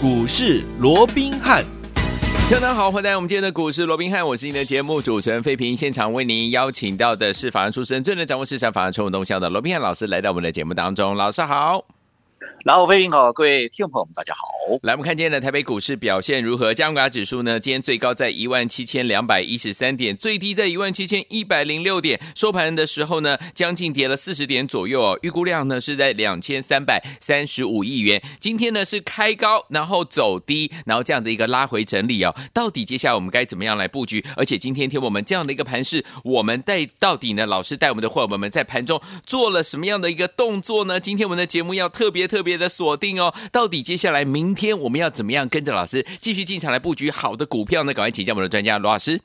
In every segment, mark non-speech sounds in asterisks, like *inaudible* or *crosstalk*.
股市罗宾汉。大家好，欢迎来到我们今天的股市罗宾汉，我是你的节目主持人费平。现场为您邀请到的是法案出身、最能掌握市场法案传闻动向的罗宾汉老师，来到我们的节目当中。老师好。老飞您好，各位听众朋友们，大家好。来，我们看今天的台北股市表现如何？加权指数呢？今天最高在一万七千两百一十三点，最低在一万七千一百零六点。收盘的时候呢，将近跌了四十点左右哦。预估量呢是在两千三百三十五亿元。今天呢是开高，然后走低，然后这样的一个拉回整理哦。到底接下来我们该怎么样来布局？而且今天听我们这样的一个盘势，我们带到底呢？老师带我们的伙伴们在盘中做了什么样的一个动作呢？今天我们的节目要特别特别的锁定哦。到底接下来明天我们要怎么样跟着老师继续进场来布局好的股票呢？赶快请教我们的专家罗老师。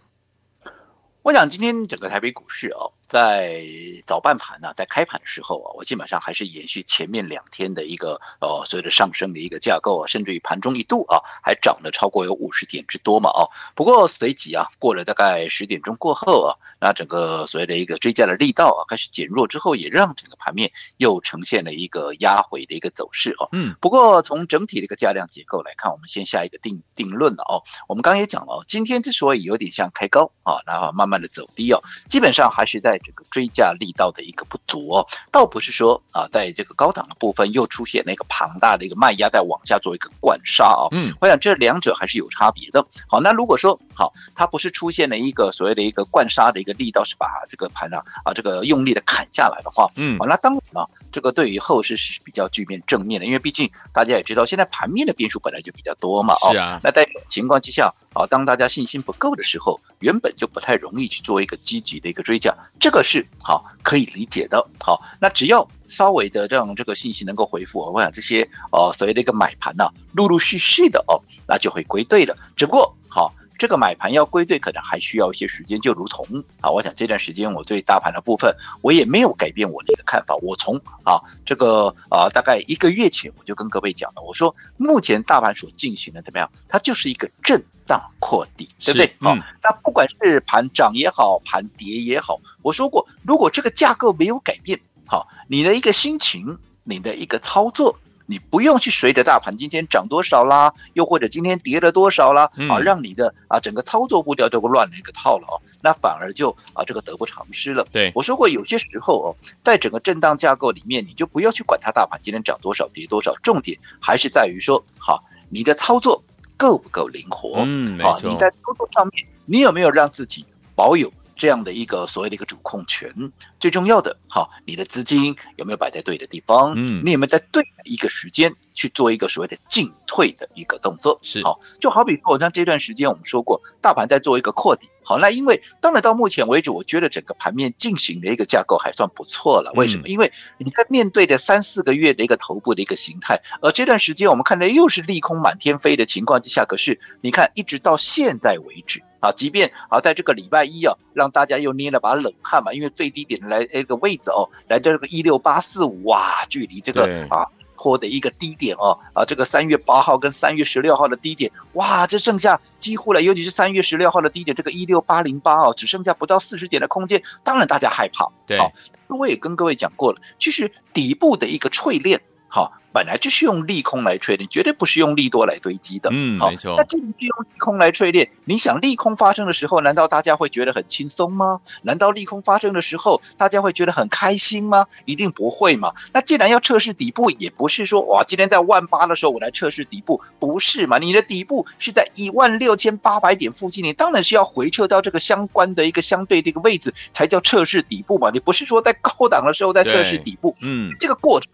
我想今天整个台北股市哦。在早半盘呢，在开盘的时候啊，我基本上还是延续前面两天的一个呃所谓的上升的一个架构啊，甚至于盘中一度啊还涨了超过有五十点之多嘛啊。不过随即啊，过了大概十点钟过后啊，那整个所谓的一个追加的力道啊开始减弱之后，也让整个盘面又呈现了一个压回的一个走势哦。嗯。不过从整体的一个价量结构来看，我们先下一个定定论了哦。我们刚刚也讲了哦，今天之所以有点像开高啊，然后慢慢的走低哦，基本上还是在。这个追价力道的一个不足哦，倒不是说啊，在这个高档的部分又出现那个庞大的一个卖压在往下做一个灌杀啊。嗯，我想这两者还是有差别的。好，那如果说好，它不是出现了一个所谓的一个灌杀的一个力道，是把这个盘啊啊这个用力的砍下来的话，嗯，好，那当然了，这个对于后市是比较具面正面的，因为毕竟大家也知道，现在盘面的变数本来就比较多嘛。是啊。那在情况之下啊，当大家信心不够的时候，原本就不太容易去做一个积极的一个追加。这个是好可以理解的，好，那只要稍微的让这个信息能够回复，我想这些呃所谓的一个买盘呢，陆陆续续的哦，那就会归队了。只不过好，这个买盘要归队，可能还需要一些时间。就如同啊，我想这段时间我对大盘的部分，我也没有改变我的一个看法。我从啊这个啊大概一个月前我就跟各位讲了，我说目前大盘所进行的怎么样？它就是一个震。荡扩底，对不对？好、那不管是盘涨也好，盘跌也好，我说过，如果这个架构没有改变，好、哦，你的一个心情，你的一个操作，你不用去随着大盘今天涨多少啦，又或者今天跌了多少啦，啊、让你的啊整个操作步调都乱了一个套了哦，那反而就啊这个得不偿失了。对，我说过，有些时候哦，在整个震荡架构里面，你就不要去管它大盘今天涨多少跌多少，重点还是在于说，好、哦，你的操作。够不够灵活？嗯，没错。啊，你在操作上面，你有没有让自己保有这样的一个所谓的一个主控权？最重要的，好，你的资金有没有摆在对的地方？嗯，你有没有在对的一个时间去做一个所谓的进退的一个动作？是，好，就好比说，像这段时间我们说过，大盘在做一个扩底。好，那因为当然到目前为止，我觉得整个盘面进行的一个架构还算不错了。为什么？因为你在面对的三四个月的一个头部的一个形态，而这段时间我们看到又是利空满天飞的情况之下，可是你看一直到现在为止啊，即便啊在这个礼拜一啊，让大家又捏了把冷汗嘛，因为最低点来一个位置哦，来到这个一六八四五哇，距离这个啊。坡的一个低点哦，啊，这个三月八号跟三月十六号的低点，哇，这剩下几乎了，尤其是三月十六号的低点，这个一六八零八哦，只剩下不到四十点的空间，当然大家害怕。对，好，我也跟各位讲过了，其实底部的一个淬炼，好。本来就是用利空来淬炼，绝对不是用利多来堆积的。嗯，没错。那既然是用利空来淬炼，你想利空发生的时候，难道大家会觉得很轻松吗？难道利空发生的时候，大家会觉得很开心吗？一定不会嘛。那既然要测试底部，也不是说哇，今天在万八的时候我来测试底部，不是嘛？你的底部是在一万六千八百点附近，你当然是要回撤到这个相关的一个相对的一个位置，才叫测试底部嘛。你不是说在高档的时候在测试底部，嗯，这个过程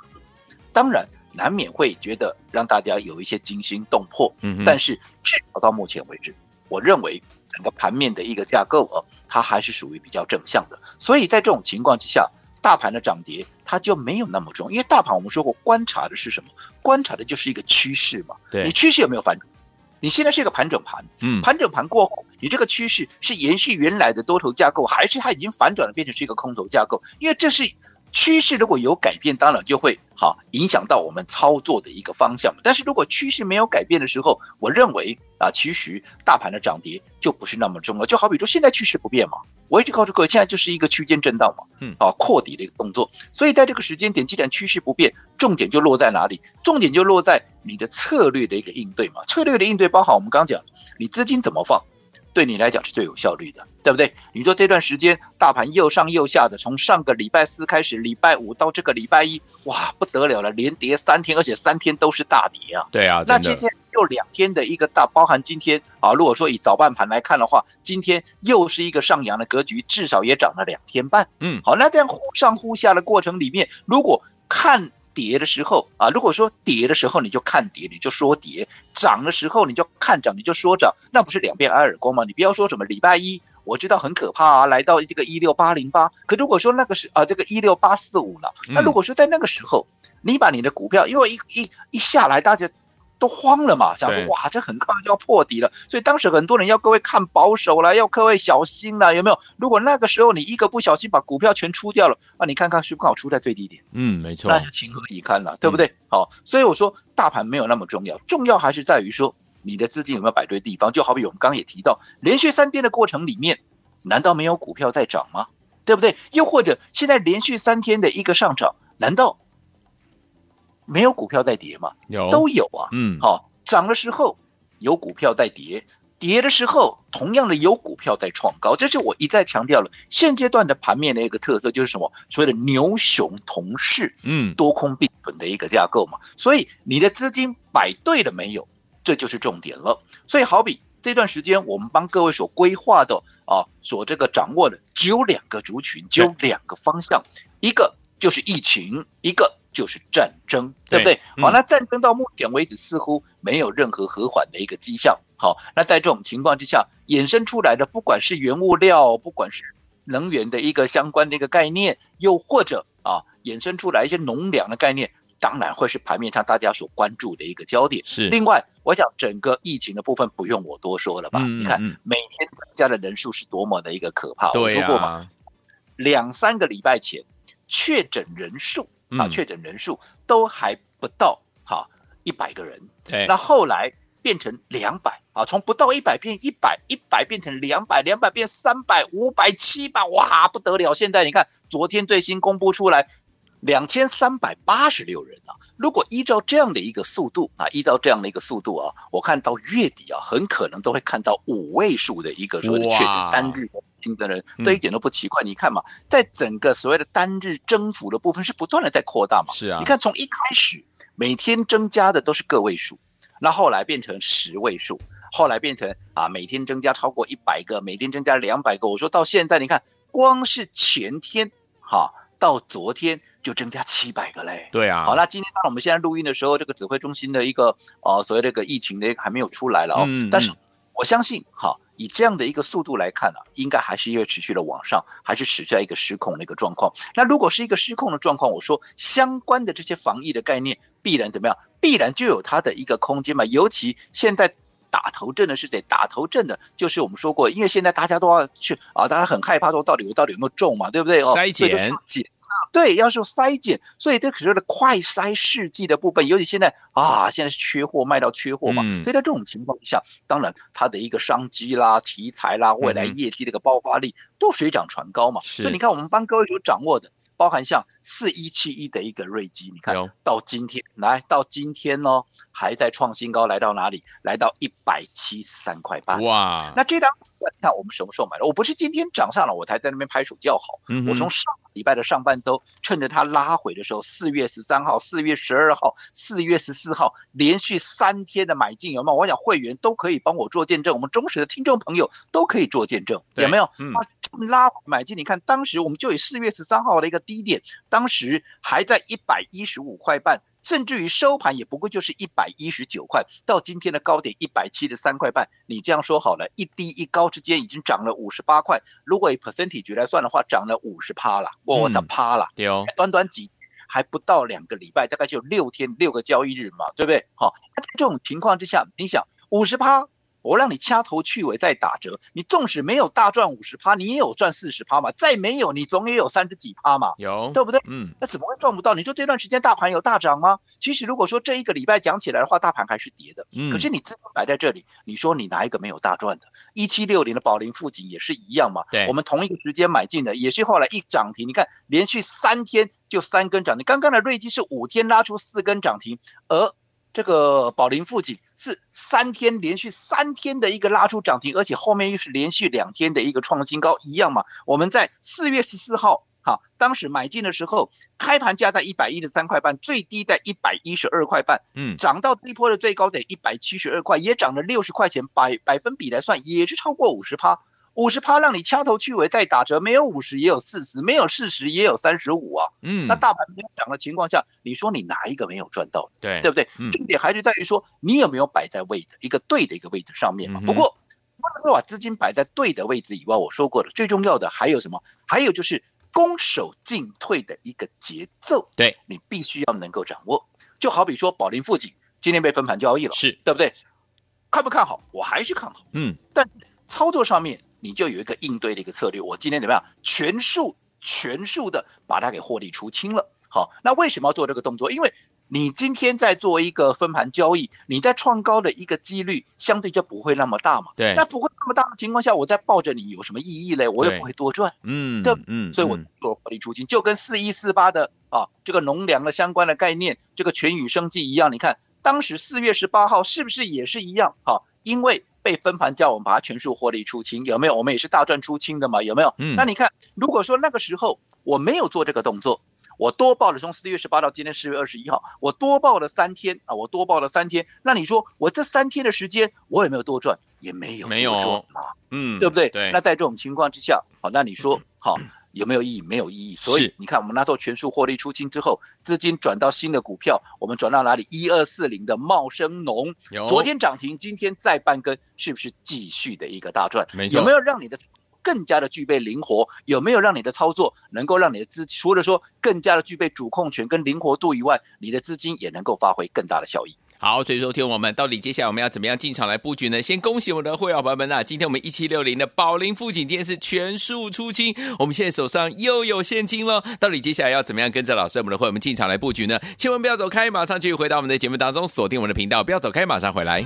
当然。难免会觉得让大家有一些惊心动魄，嗯，但是至少到目前为止，我认为整个盘面的一个架构啊，它还是属于比较正向的。所以在这种情况之下，大盘的涨跌它就没有那么重，因为大盘我们说过，观察的是什么？观察的就是一个趋势嘛。对，你趋势有没有反转？你现在是一个盘整盘，嗯，盘整盘过后，你这个趋势是延续原来的多头架构，还是它已经反转了变成是一个空头架构？因为这是。趋势如果有改变，当然就会好影响到我们操作的一个方向。但是如果趋势没有改变的时候，我认为啊，其实大盘的涨跌就不是那么重要。就好比说现在趋势不变嘛，我一直告诉各位，现在就是一个区间震荡嘛，嗯，啊，扩底的一个动作。所以在这个时间点，既然趋势不变，重点就落在哪里？重点就落在你的策略的一个应对嘛。策略的应对包含我们刚刚讲，你资金怎么放。对你来讲是最有效率的，对不对？你说这段时间大盘又上又下的，从上个礼拜四开始，礼拜五到这个礼拜一，哇，不得了了，连跌三天，而且三天都是大跌啊！对啊，那今天又两天的一个大，包含今天啊，如果说以早半盘来看的话，今天又是一个上扬的格局，至少也涨了两天半。嗯，好，那这样忽上忽下的过程里面，如果看。跌的时候啊，如果说跌的时候你就看跌，你就说跌；涨的时候你就看涨，你就说涨，那不是两边挨耳光吗？你不要说什么礼拜一，我知道很可怕啊，来到这个一六八零八。可如果说那个是啊，这个一六八四五了，那如果说在那个时候，你把你的股票，因为一一一下来，大家。都慌了嘛，想说哇，这很快就要破底了，所以当时很多人要各位看保守了，要各位小心了，有没有？如果那个时候你一个不小心把股票全出掉了，啊，你看看是不是好出在最低点？嗯，没错，那就情何以堪了，对不对？好、嗯，所以我说大盘没有那么重要，重要还是在于说你的资金有没有摆对地方。就好比我们刚刚也提到，连续三天的过程里面，难道没有股票在涨吗？对不对？又或者现在连续三天的一个上涨，难道？没有股票在跌嘛？有都有啊。嗯，好，涨的时候有股票在跌，跌的时候同样的有股票在创高。这是我一再强调了，现阶段的盘面的一个特色就是什么？所谓的牛熊同势，嗯，多空并存的一个架构嘛。所以你的资金摆对了没有？这就是重点了。所以好比这段时间我们帮各位所规划的啊，所这个掌握的只有两个族群，只有两个方向，一个就是疫情，一个。就是战争，对不对？嗯、好，那战争到目前为止似乎没有任何和缓的一个迹象。好，那在这种情况之下，衍生出来的不管是原物料，不管是能源的一个相关的一个概念，又或者啊，衍生出来一些农粮的概念，当然会是盘面上大家所关注的一个焦点。是。另外，我想整个疫情的部分不用我多说了吧？嗯、你看每天增加的人数是多么的一个可怕。对、啊、我说过嘛，两三个礼拜前确诊人数。啊，确诊人数都还不到哈一百个人，对，那后来变成两百啊，从不到一百变一百，一百变成两百，两百变三百、五百、七百，哇，不得了！现在你看，昨天最新公布出来，两千三百八十六人啊。如果依照这样的一个速度啊，依照这样的一个速度啊，我看到月底啊，很可能都会看到五位数的一个所谓的确诊单日。新增人这一点都不奇怪，你看嘛，在整个所谓的单日增幅的部分是不断的在扩大嘛。是啊，你看从一开始每天增加的都是个位数，那后来变成十位数，后来变成啊每天增加超过一百个，每天增加两百个。我说到现在，你看光是前天哈到昨天就增加七百个嘞。对啊。好，那今天当我们现在录音的时候，这个指挥中心的一个呃所谓的一个疫情的还没有出来了哦。嗯。但是我相信哈。以这样的一个速度来看呢、啊，应该还是会持续的往上，还是持续在一个失控的一个状况。那如果是一个失控的状况，我说相关的这些防疫的概念必然怎么样？必然就有它的一个空间嘛。尤其现在打头阵的是谁？打头阵的就是我们说过，因为现在大家都要去啊，大家很害怕说到底我到底有没有中嘛，对不对？哦，筛检。对，要说筛检，所以这可是的快筛试剂的部分，尤其现在啊，现在是缺货，卖到缺货嘛，嗯、所以在这种情况下，当然它的一个商机啦、题材啦、未来业绩的一个爆发力、嗯、都水涨船高嘛。所以你看，我们帮各位所掌握的，包含像四一七一的一个瑞基，你看到今天来到今天哦，还在创新高，来到哪里？来到一百七十三块八。哇，那这档。那我们什么时候买的？我不是今天涨上了我才在那边拍手叫好。我从上礼拜的上半周，趁着它拉回的时候，四月十三号、四月十二号、四月十四号连续三天的买进，有没有？我想会员都可以帮我做见证，我们忠实的听众朋友都可以做见证，有没有？嗯，拉回买进，你看当时我们就以四月十三号的一个低点，当时还在一百一十五块半。甚至于收盘也不过就是一百一十九块，到今天的高点一百七十三块半。你这样说好了，一低一高之间已经涨了五十八块。如果以 percentage 来算的话，涨了五十趴了，我的趴了。对哦，短短几还不到两个礼拜，大概就六天六个交易日嘛，对不对？好，那在这种情况之下，你想五十趴我让你掐头去尾再打折，你纵使没有大赚五十趴，你也有赚四十趴嘛？再没有，你总也有三十几趴嘛？有，对不对？嗯，那怎么会赚不到？你说这段时间大盘有大涨吗？其实如果说这一个礼拜讲起来的话，大盘还是跌的。嗯，可是你资金摆在这里，你说你哪一个没有大赚的？一七六零的宝林富锦也是一样嘛？对，我们同一个时间买进的，也是后来一涨停，你看连续三天就三根涨停。刚刚的瑞基是五天拉出四根涨停，而这个宝林富锦是三天连续三天的一个拉出涨停，而且后面又是连续两天的一个创新高，一样嘛？我们在四月十四号，哈，当时买进的时候，开盘价在一百一十三块半，最低在一百一十二块半，嗯，涨到这一波的最高点一百七十二块，也涨了六十块钱，百百分比来算也是超过五十趴。五十趴让你掐头去尾再打折，没有五十也有四十，没有四十也有三十五啊。嗯，那大盘没有涨的情况下，你说你哪一个没有赚到？对，对不对？嗯、重点还是在于说你有没有摆在位的一个对的一个位置上面嘛。嗯、不过，不能说把资金摆在对的位置以外，我说过了，最重要的还有什么？还有就是攻守进退的一个节奏，对你必须要能够掌握。就好比说宝林富锦今天被分盘交易了，是对不对？看不看好？我还是看好。嗯，但操作上面。你就有一个应对的一个策略。我今天怎么样？全数全数的把它给获利出清了。好，那为什么要做这个动作？因为你今天在做一个分盘交易，你在创高的一个几率相对就不会那么大嘛。对。那不会那么大的情况下，我再抱着你有什么意义嘞？我也不会多赚。嗯。对。嗯。所以我做获利出清，就跟四一四八的啊这个农粮的相关的概念，这个全宇生计一样。你看当时四月十八号是不是也是一样？好，因为。被分盘叫我们把它全数获利出清，有没有？我们也是大赚出清的嘛，有没有？嗯，那你看，如果说那个时候我没有做这个动作，我多报了从四月十八到今天四月二十一号，我多报了三天啊，我多报了三天，那你说我这三天的时间我有没有多赚？也没有，没有嘛，嗯，对不对？对。那在这种情况之下，好，那你说 *clears throat* 好。有没有意义？没有意义。所以你看，我们那时候全数获利出清之后，资金转到新的股票，我们转到哪里？一二四零的茂生农，昨天涨停，今天再半根，是不是继续的一个大赚？有没有让你的更加的具备灵活？有没有让你的操作能够让你的资除了说更加的具备主控权跟灵活度以外，你的资金也能够发挥更大的效益？好，所以说，听我们到底接下来我们要怎么样进场来布局呢？先恭喜我们的会员朋友们啊！今天我们一七六零的宝林富锦今天是全数出清，我们现在手上又有现金了。到底接下来要怎么样跟着老师我们的会员们进场来布局呢？千万不要走开，马上继续回到我们的节目当中，锁定我们的频道，不要走开，马上回来。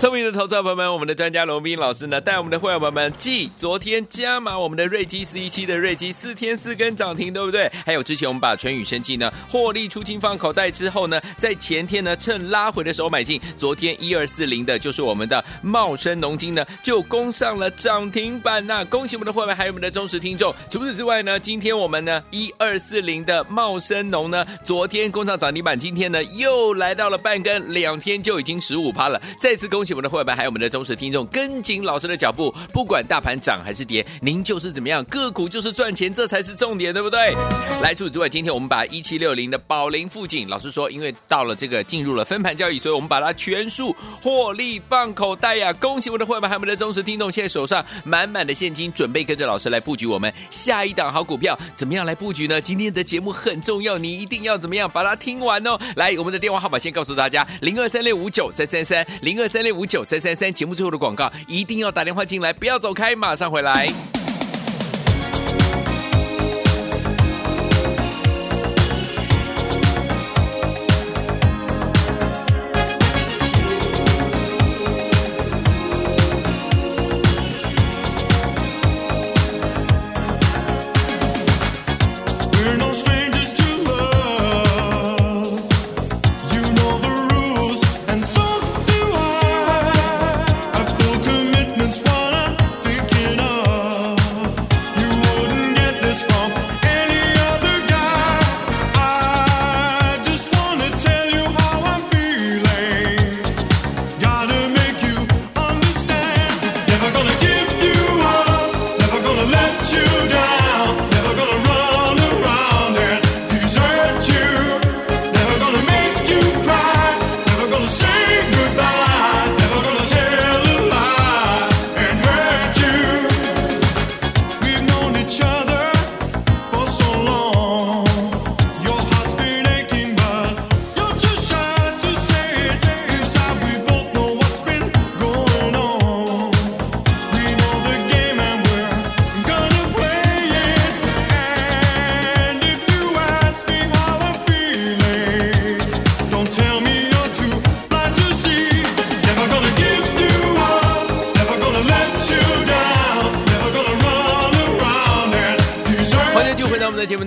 聪明的投资者朋友们，我们的专家罗宾老师呢，带我们的会员朋友们，继昨天加码我们的瑞基四一七的瑞基四天四根涨停，对不对？还有之前我们把全宇生技呢获利出清放口袋之后呢，在前天呢趁拉回的时候买进，昨天一二四零的就是我们的茂生农金呢就攻上了涨停板呐！恭喜我们的会员还有我们的忠实听众。除此之外呢，今天我们呢一二四零的茂生农呢，昨天攻上涨停板，今天呢又来到了半根，两天就已经十五趴了，再次恭喜。我们我们的会员还有我们的忠实听众，跟紧老师的脚步，不管大盘涨还是跌，您就是怎么样，个股就是赚钱，这才是重点，对不对？来，除此之外，今天我们把一七六零的宝林富锦，老师说，因为到了这个进入了分盘交易，所以我们把它全数获利放口袋呀！恭喜我们的会员还有我们的忠实听众，现在手上满满的现金，准备跟着老师来布局我们下一档好股票，怎么样来布局呢？今天的节目很重要，你一定要怎么样把它听完哦！来，我们的电话号码先告诉大家：零二三六五九三三三，零二三六五五九三三三。节目最后的广告一定要打电话进来，不要走开，马上回来。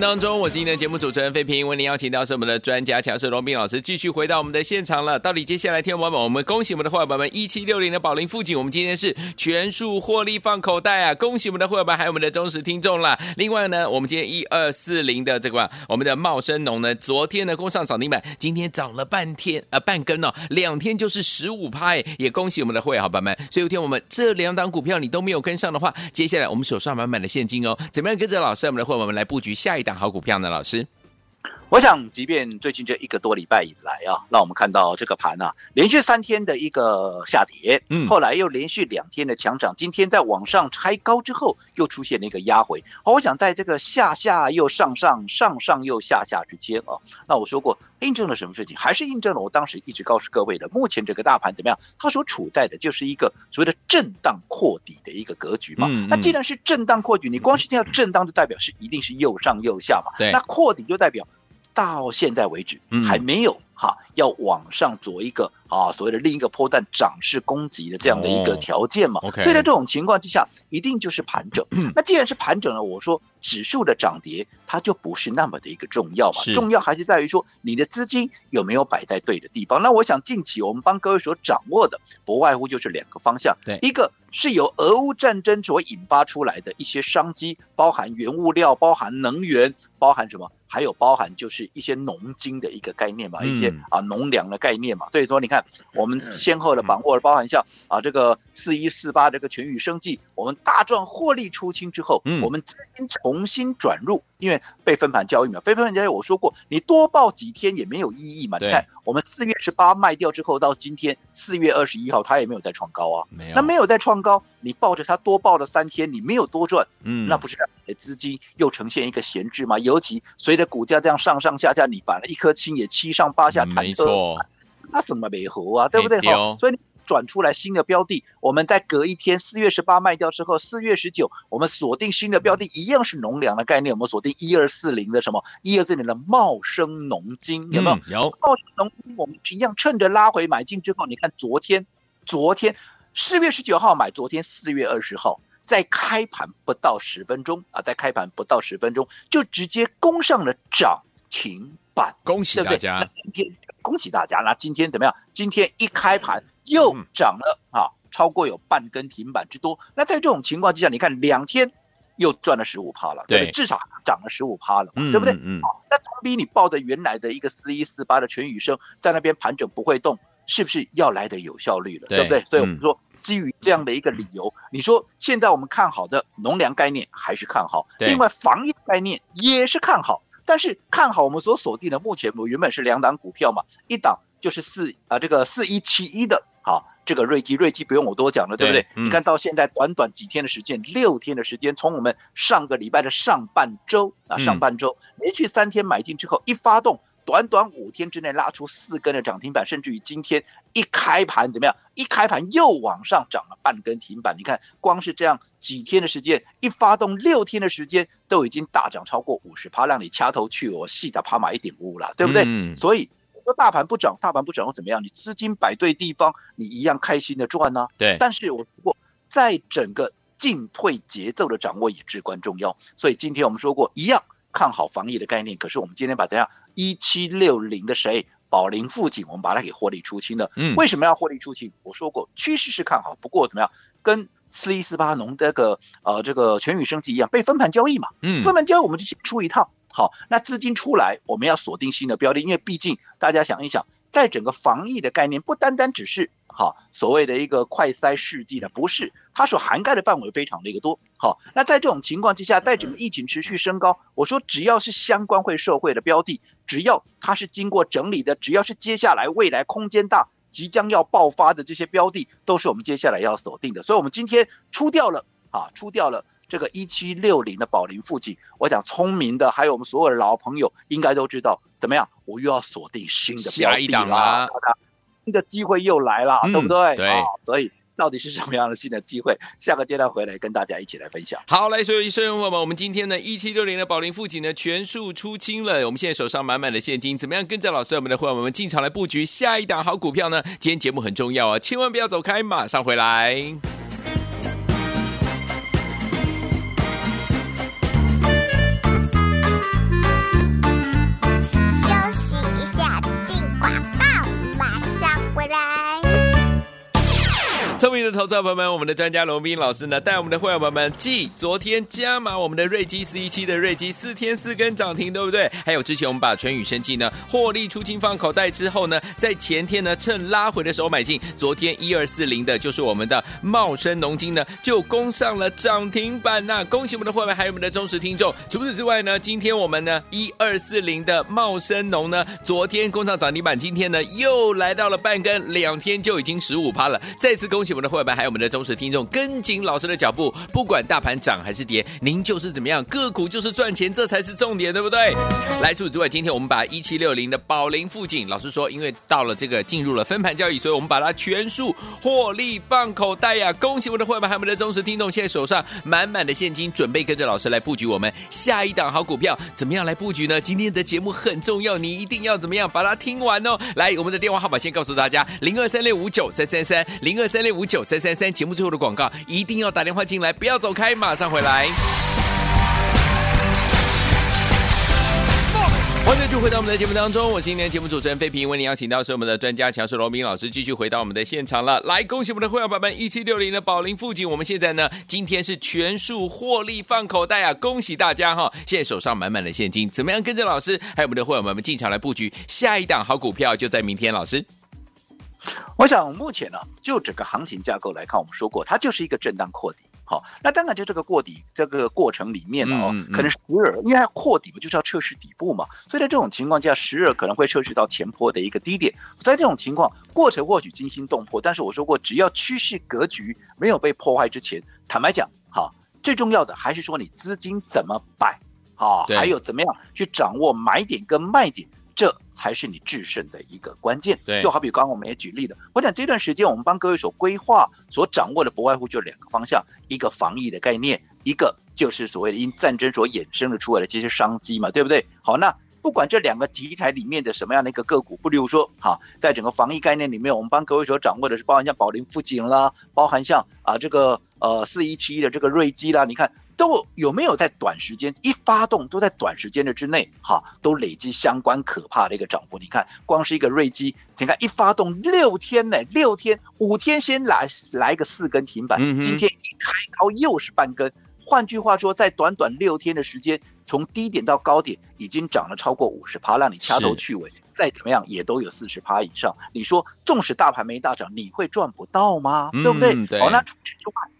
当中，我是您的节目主持人费平，为您邀请到是我们的专家强势罗宾老师，继续回到我们的现场了。到底接下来天王们，我们恭喜我们的伙伴们一七六零的宝林富锦，我们今天是全数获利放口袋啊！恭喜我们的伙伴，还有我们的忠实听众啦。另外呢，我们今天一二四零的这个我们的茂生农呢，昨天呢攻上涨停板，今天涨了半天啊、呃、半根哦，两天就是十五趴，也恭喜我们的会员伙伴们。所以有天我们这两档股票你都没有跟上的话，接下来我们手上满满的现金哦，怎么样跟着老师我们的会员们来布局下一档好股票呢？老师？我想，即便最近这一个多礼拜以来啊，让我们看到这个盘啊，连续三天的一个下跌，嗯，后来又连续两天的强涨，今天在往上拆高之后，又出现了一个压回。好，我想在这个下下又上上上上又下下之间啊，那我说过，印证了什么事情？还是印证了我当时一直告诉各位的，目前这个大盘怎么样？它所处在的就是一个所谓的震荡扩底的一个格局嘛。那既然是震荡扩底，你光是听到震荡，就代表是一定是又上又下嘛。对，那扩底就代表。到现在为止，还没有哈要往上做一个啊所谓的另一个波段涨势攻击的这样的一个条件嘛。所以在这种情况之下，一定就是盘整。*clears throat* 那既然是盘整了，我说指数的涨跌它就不是那么的一个重要嘛。重要还是在于说你的资金有没有摆在对的地方。那我想近期我们帮各位所掌握的，不外乎就是两个方向。对，一个是由俄乌战争所引发出来的一些商机，包含原物料，包含能源，包含什么？还有包含就是一些农经的一个概念嘛，一些啊农粮的概念嘛，所以说你看我们先后的把握了，包含像啊这个四一四八这个全宇生计，我们大赚获利出清之后，我们资金重新转入，因为被分盘交易嘛，被分盘交易我说过，你多报几天也没有意义嘛，你看我们四月十八卖掉之后到今天四月二十一号，它也没有再创高啊，没有，那没有再创高。你抱着它多报了三天，你没有多赚，嗯，那不是资金又呈现一个闲置吗？尤其随着股价这样上上下下，你把了一颗青也七上八下，没错，那什么没合啊，对不对？哈，所以你转出来新的标的，我们在隔一天四月十八卖掉之后，四月十九我们锁定新的标的，一样是农粮的概念，我们锁定一二四零的什么一二四零的茂生农金，有没有？有茂生农金，我们一样趁着拉回买进之后，你看昨天，昨天。四月十九号买，昨天四月二十号在开盘不到十分钟啊，在开盘不到十分钟就直接攻上了涨停板，恭喜大家！今天恭喜大家，那今天怎么样？今天一开盘又涨了啊，超过有半根停板之多。那在这种情况之下，你看两天又赚了十五趴了，对？至少涨了十五趴了，对不对？嗯，好，那总比你抱着原来的一个四一四八的全宇生在那边盘整不会动，是不是要来的有效率了？对不对？所以我们说。基于这样的一个理由，你说现在我们看好的农粮概念还是看好，另外防疫概念也是看好，但是看好我们所锁定的，目前我原本是两档股票嘛，一档就是四啊这个四一七一的，好，这个瑞基，瑞基不用我多讲了，对不对？你看到现在短短几天的时间，六天的时间，从我们上个礼拜的上半周啊，上半周连续三天买进之后，一发动。短短五天之内拉出四根的涨停板，甚至于今天一开盘怎么样？一开盘又往上涨了半根停板。你看，光是这样几天的时间，一发动六天的时间，都已经大涨超过五十趴，让你掐头去我细打趴马一点五了，对不对？嗯、所以说大盘不涨，大盘不涨又怎么样？你资金摆对地方，你一样开心的赚呢、啊。对。但是我我在整个进退节奏的掌握也至关重要。所以今天我们说过一样。看好防疫的概念，可是我们今天把怎样一七六零的谁宝林富锦，我们把它给获利出清了。嗯，为什么要获利出清？我说过趋势是看好，不过怎么样，跟四一四八农这个呃这个全宇升级一样被分盘交易嘛。嗯，分盘交易我们就先出一套，好，那资金出来，我们要锁定新的标的，因为毕竟大家想一想。在整个防疫的概念，不单单只是哈所谓的一个快筛试剂的，不是它所涵盖的范围非常的一个多。好，那在这种情况之下，在整个疫情持续升高，我说只要是相关会社会的标的，只要它是经过整理的，只要是接下来未来空间大、即将要爆发的这些标的，都是我们接下来要锁定的。所以，我们今天出掉了啊，出掉了。这个一七六零的宝林富锦，我想聪明的，还有我们所有的老朋友，应该都知道怎么样？我又要锁定新的标的了，新的机会又来了，嗯、对不对？对、哦，所以到底是什么样的新的机会？下个阶段回来跟大家一起来分享。好，来，所有医生朋友们，我们今天呢一七六零的宝林富锦呢全数出清了，我们现在手上满满的现金，怎么样跟着老师我们的会员们进场来布局下一档好股票呢？今天节目很重要啊，千万不要走开，马上回来。明的投资朋友们，我们的专家罗宾老师呢，带我们的会员朋友们，继昨天加码我们的瑞基四一七的瑞基四天四根涨停，对不对？还有之前我们把全宇生技呢获利出清放口袋之后呢，在前天呢趁拉回的时候买进，昨天一二四零的就是我们的茂生农金呢就攻上了涨停板呐！恭喜我们的会员还有我们的忠实听众。除此之外呢，今天我们呢一二四零的茂生农呢，昨天攻上涨停板，今天呢又来到了半根，两天就已经十五趴了，再次恭喜。我们的会员还有我们的忠实听众，跟紧老师的脚步，不管大盘涨还是跌，您就是怎么样，个股就是赚钱，这才是重点，对不对？来，除此之外，今天我们把一七六零的宝龄富锦，老师说，因为到了这个进入了分盘交易，所以我们把它全数获利放口袋呀！恭喜我们的会员还有我们的忠实听众，现在手上满满的现金，准备跟着老师来布局我们下一档好股票，怎么样来布局呢？今天的节目很重要，你一定要怎么样把它听完哦！来，我们的电话号码先告诉大家：零二三六五九三三三，零二三六五九。九三三三，节目最后的广告一定要打电话进来，不要走开，马上回来。欢迎继续回到我们的节目当中，我是今天节目主持人费平，为您邀请到是我们的专家强势罗明老师，继续回到我们的现场了。来，恭喜我们的会员伙伴们，一七六零的宝龄富锦，我们现在呢，今天是全数获利放口袋啊！恭喜大家哈，现在手上满满的现金，怎么样跟着老师还有我们的会员伙伴们进场来布局下一档好股票，就在明天，老师。我想目前呢，就整个行情架构来看，我们说过，它就是一个震荡扩底。好，那当然就这个过底这个过程里面呢，哦，可能时而因为它扩底嘛，就是要测试底部嘛，所以在这种情况下，时而可能会测试到前坡的一个低点。在这种情况，过程或许惊心动魄，但是我说过，只要趋势格局没有被破坏之前，坦白讲，好，最重要的还是说你资金怎么摆，好，还有怎么样去掌握买点跟卖点。这才是你制胜的一个关键。对，就好比刚刚我们也举例了，我想这段时间我们帮各位所规划、所掌握的，不外乎就两个方向：一个防疫的概念，一个就是所谓的因战争所衍生的出来的这些商机嘛，对不对？好，那不管这两个题材里面的什么样的一个个股，不例如说，好，在整个防疫概念里面，我们帮各位所掌握的是包含像宝林富锦啦，包含像啊这个呃四一七的这个瑞基啦，你看。都有没有在短时间一发动，都在短时间的之内，哈，都累积相关可怕的一个涨幅。你看，光是一个瑞基，你看一发动六天呢，六天五天先来来个四根停板，今天一开高又是半根。换句话说，在短短六天的时间，从低点到高点已经涨了超过五十趴，让你掐头去尾，再怎么样也都有四十趴以上。你说，纵使大盘没大涨，你会赚不到吗？对不对？好，那除此之外，好。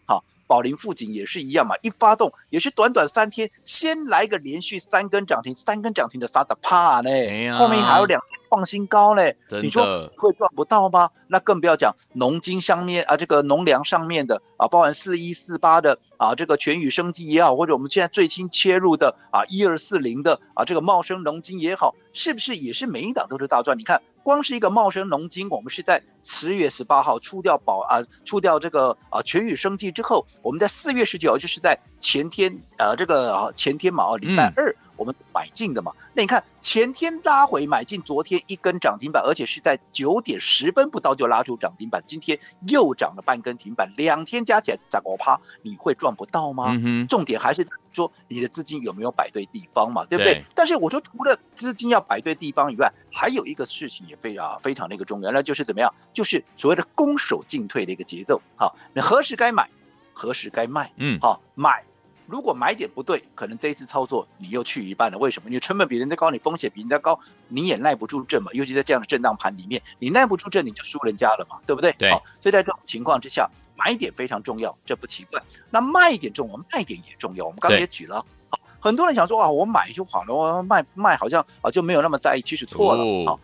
宝林富锦也是一样嘛，一发动也是短短三天，先来个连续三根涨停，三根涨停的杀的怕呢，后面还有两天创新高嘞，你说会赚不到吗？那更不要讲农金上面啊，这个农粮上面的啊，包含四一四八的啊，这个全宇生机也好，或者我们现在最新切入的啊一二四零的啊，这个茂生农金也好，是不是也是每一档都是大赚？你看。光是一个茂生农金，我们是在十月十八号出掉保啊，出掉这个啊全宇生计之后，我们在四月十九号就是在前天呃这个前天嘛，礼拜二我们买进的嘛。那你看前天拉回买进，昨天一根涨停板，而且是在九点十分不到就拉出涨停板，今天又涨了半根停板，两天加起来涨个趴，你会赚不到吗？嗯重点还是说你的资金有没有摆对地方嘛，对不对？但是我说除了资金要摆对地方以外，还有一个事情也非常非常的一个重要，那就是怎么样？就是所谓的攻守进退的一个节奏。好，你何时该买，何时该卖？嗯，好，买。如果买点不对，可能这一次操作你又去一半了。为什么？你成本比人家高，你风险比人家高，你也耐不住震嘛。尤其在这样的震荡盘里面，你耐不住震，你就输人家了嘛，对不对？对。好，所以在这种情况之下，买点非常重要，这不奇怪。那卖点重要，卖点也重要。我们刚才也举了，好，很多人想说啊，我买就好了，我卖卖好像啊就没有那么在意，其实错了。好，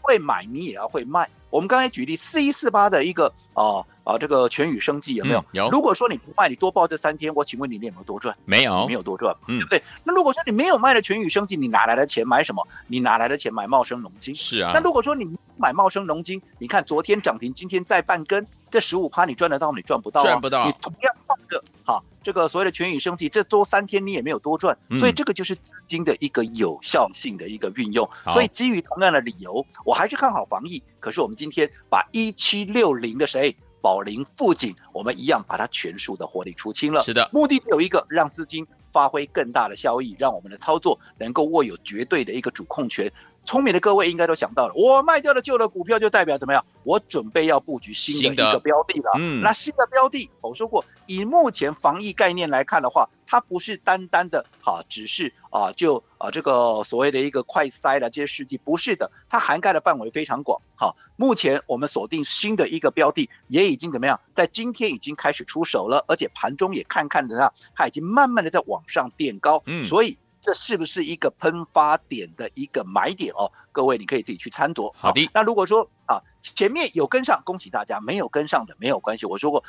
会买你也要会卖。我们刚才举例四一四八的一个啊啊这个全宇生技有没有？嗯、有。如果说你不卖，你多报这三天，我请问你，你有没有多赚？没有，你没有多赚，嗯、对不对？那如果说你没有卖的全宇生技，你哪来的钱买什么？你哪来的钱买茂生农金？是啊。那如果说你买茂生农金，你看昨天涨停，今天再半根，这十五趴你赚得到？你赚不到啊？赚不到。你同样放着好。这个所谓的全宇生技，这多三天你也没有多赚，所以这个就是资金的一个有效性的一个运用。所以基于同样的理由，我还是看好防疫。可是我们今天把一七六零的谁宝林富锦，我们一样把它全数的获利出清了。是的，目的只有一个，让资金发挥更大的效益，让我们的操作能够握有绝对的一个主控权。聪明的各位应该都想到了，我卖掉了旧的股票，就代表怎么样？我准备要布局新的一个标的了。嗯，那新的标的，我说过，以目前防疫概念来看的话，它不是单单的哈，只是啊，就啊这个所谓的一个快筛了这些事情，不是的，它涵盖的范围非常广。好，目前我们锁定新的一个标的，也已经怎么样？在今天已经开始出手了，而且盘中也看看得到，它已经慢慢的在往上垫高。嗯，所以。这是不是一个喷发点的一个买点哦？各位，你可以自己去参酌。好的。那如果说啊，前面有跟上，恭喜大家；没有跟上的，没有关系。我说过，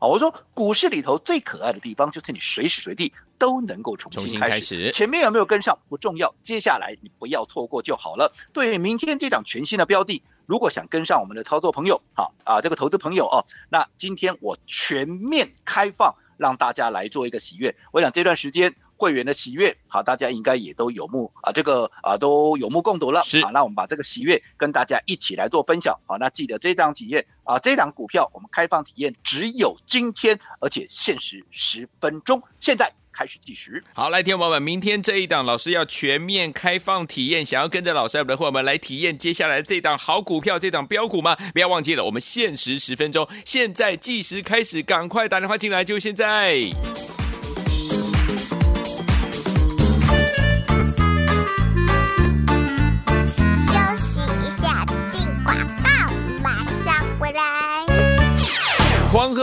啊，我说股市里头最可爱的地方，就是你随时随地都能够重新开始。前面有没有跟上不重要，接下来你不要错过就好了。对，明天这档全新的标的，如果想跟上我们的操作朋友，好啊，这个投资朋友哦，那今天我全面开放，让大家来做一个喜悦。我想这段时间。会员的喜悦，好，大家应该也都有目啊，这个啊都有目共睹了。是，好，那我们把这个喜悦跟大家一起来做分享。好，那记得这档体验啊，这档股票我们开放体验只有今天，而且限时十分钟，现在开始计时。好，来，听众朋友们，明天这一档老师要全面开放体验，想要跟着老师的伙伴们来体验接下来这档好股票，这档标股吗？不要忘记了，我们限时十分钟，现在计时开始，赶快打电话进来，就现在。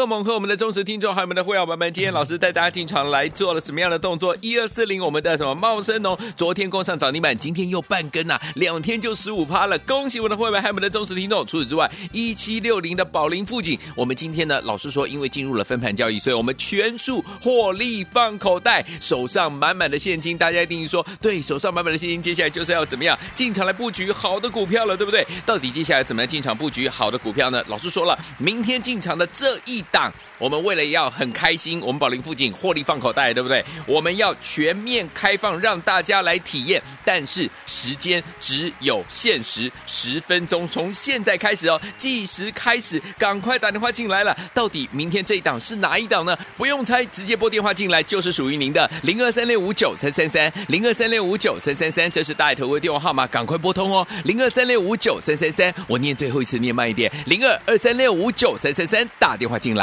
贺猛贺我们的忠实听众，还有我们的会员朋友们，今天老师带大家进场来做了什么样的动作？一二四零，我们的什么茂生农，昨天攻上涨停板，今天又半根呐、两天就十五趴了，恭喜我们的会员，还有我们的忠实听众。除此之外，一七六零的宝林富锦，我们今天呢，老师说，因为进入了分盘交易，所以我们全数获利放口袋，手上满满的现金。大家一定说，对手上满满的现金，接下来就是要怎么样进场来布局好的股票了，对不对？到底接下来怎么样进场布局好的股票呢？老师说了，明天进场的这。一档，我们为了要很开心，我们宝林附近获利放口袋，对不对？我们要全面开放，让大家来体验，但是时间只有限时十分钟，从现在开始哦，计时开始，赶快打电话进来了。到底明天这一档是哪一档呢？不用猜，直接拨电话进来就是属于您的零二三六五九三三三零二三六五九三三三，这是大爱投顾电话号码，赶快拨通哦，零二三六五九三三三，我念最后一次，念慢一点，零二二三六五九三三三，打电话。进来，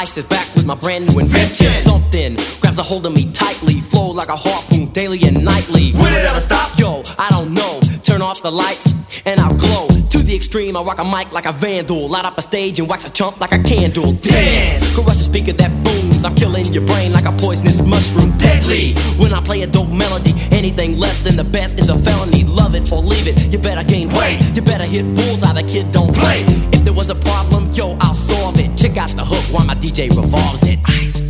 I sit back with my brand new invention. Something grabs a hold of me tightly, flow like a harpoon daily and nightly. Will it ever stop? Yo, I don't know. Turn off the lights and I'll glow. To the extreme, I rock a mic like a vandal. Light up a stage and wax a chump like a candle. Dance! Crush a speaker that booms. I'm killing your brain like a poisonous mushroom. Deadly! When I play a dope melody, anything less than the best is a felony. Love it or leave it. You better gain weight. You better hit bullseye. The kid don't play. If there was a problem, yo, I'll solve it. Out the hook while my DJ revolves it.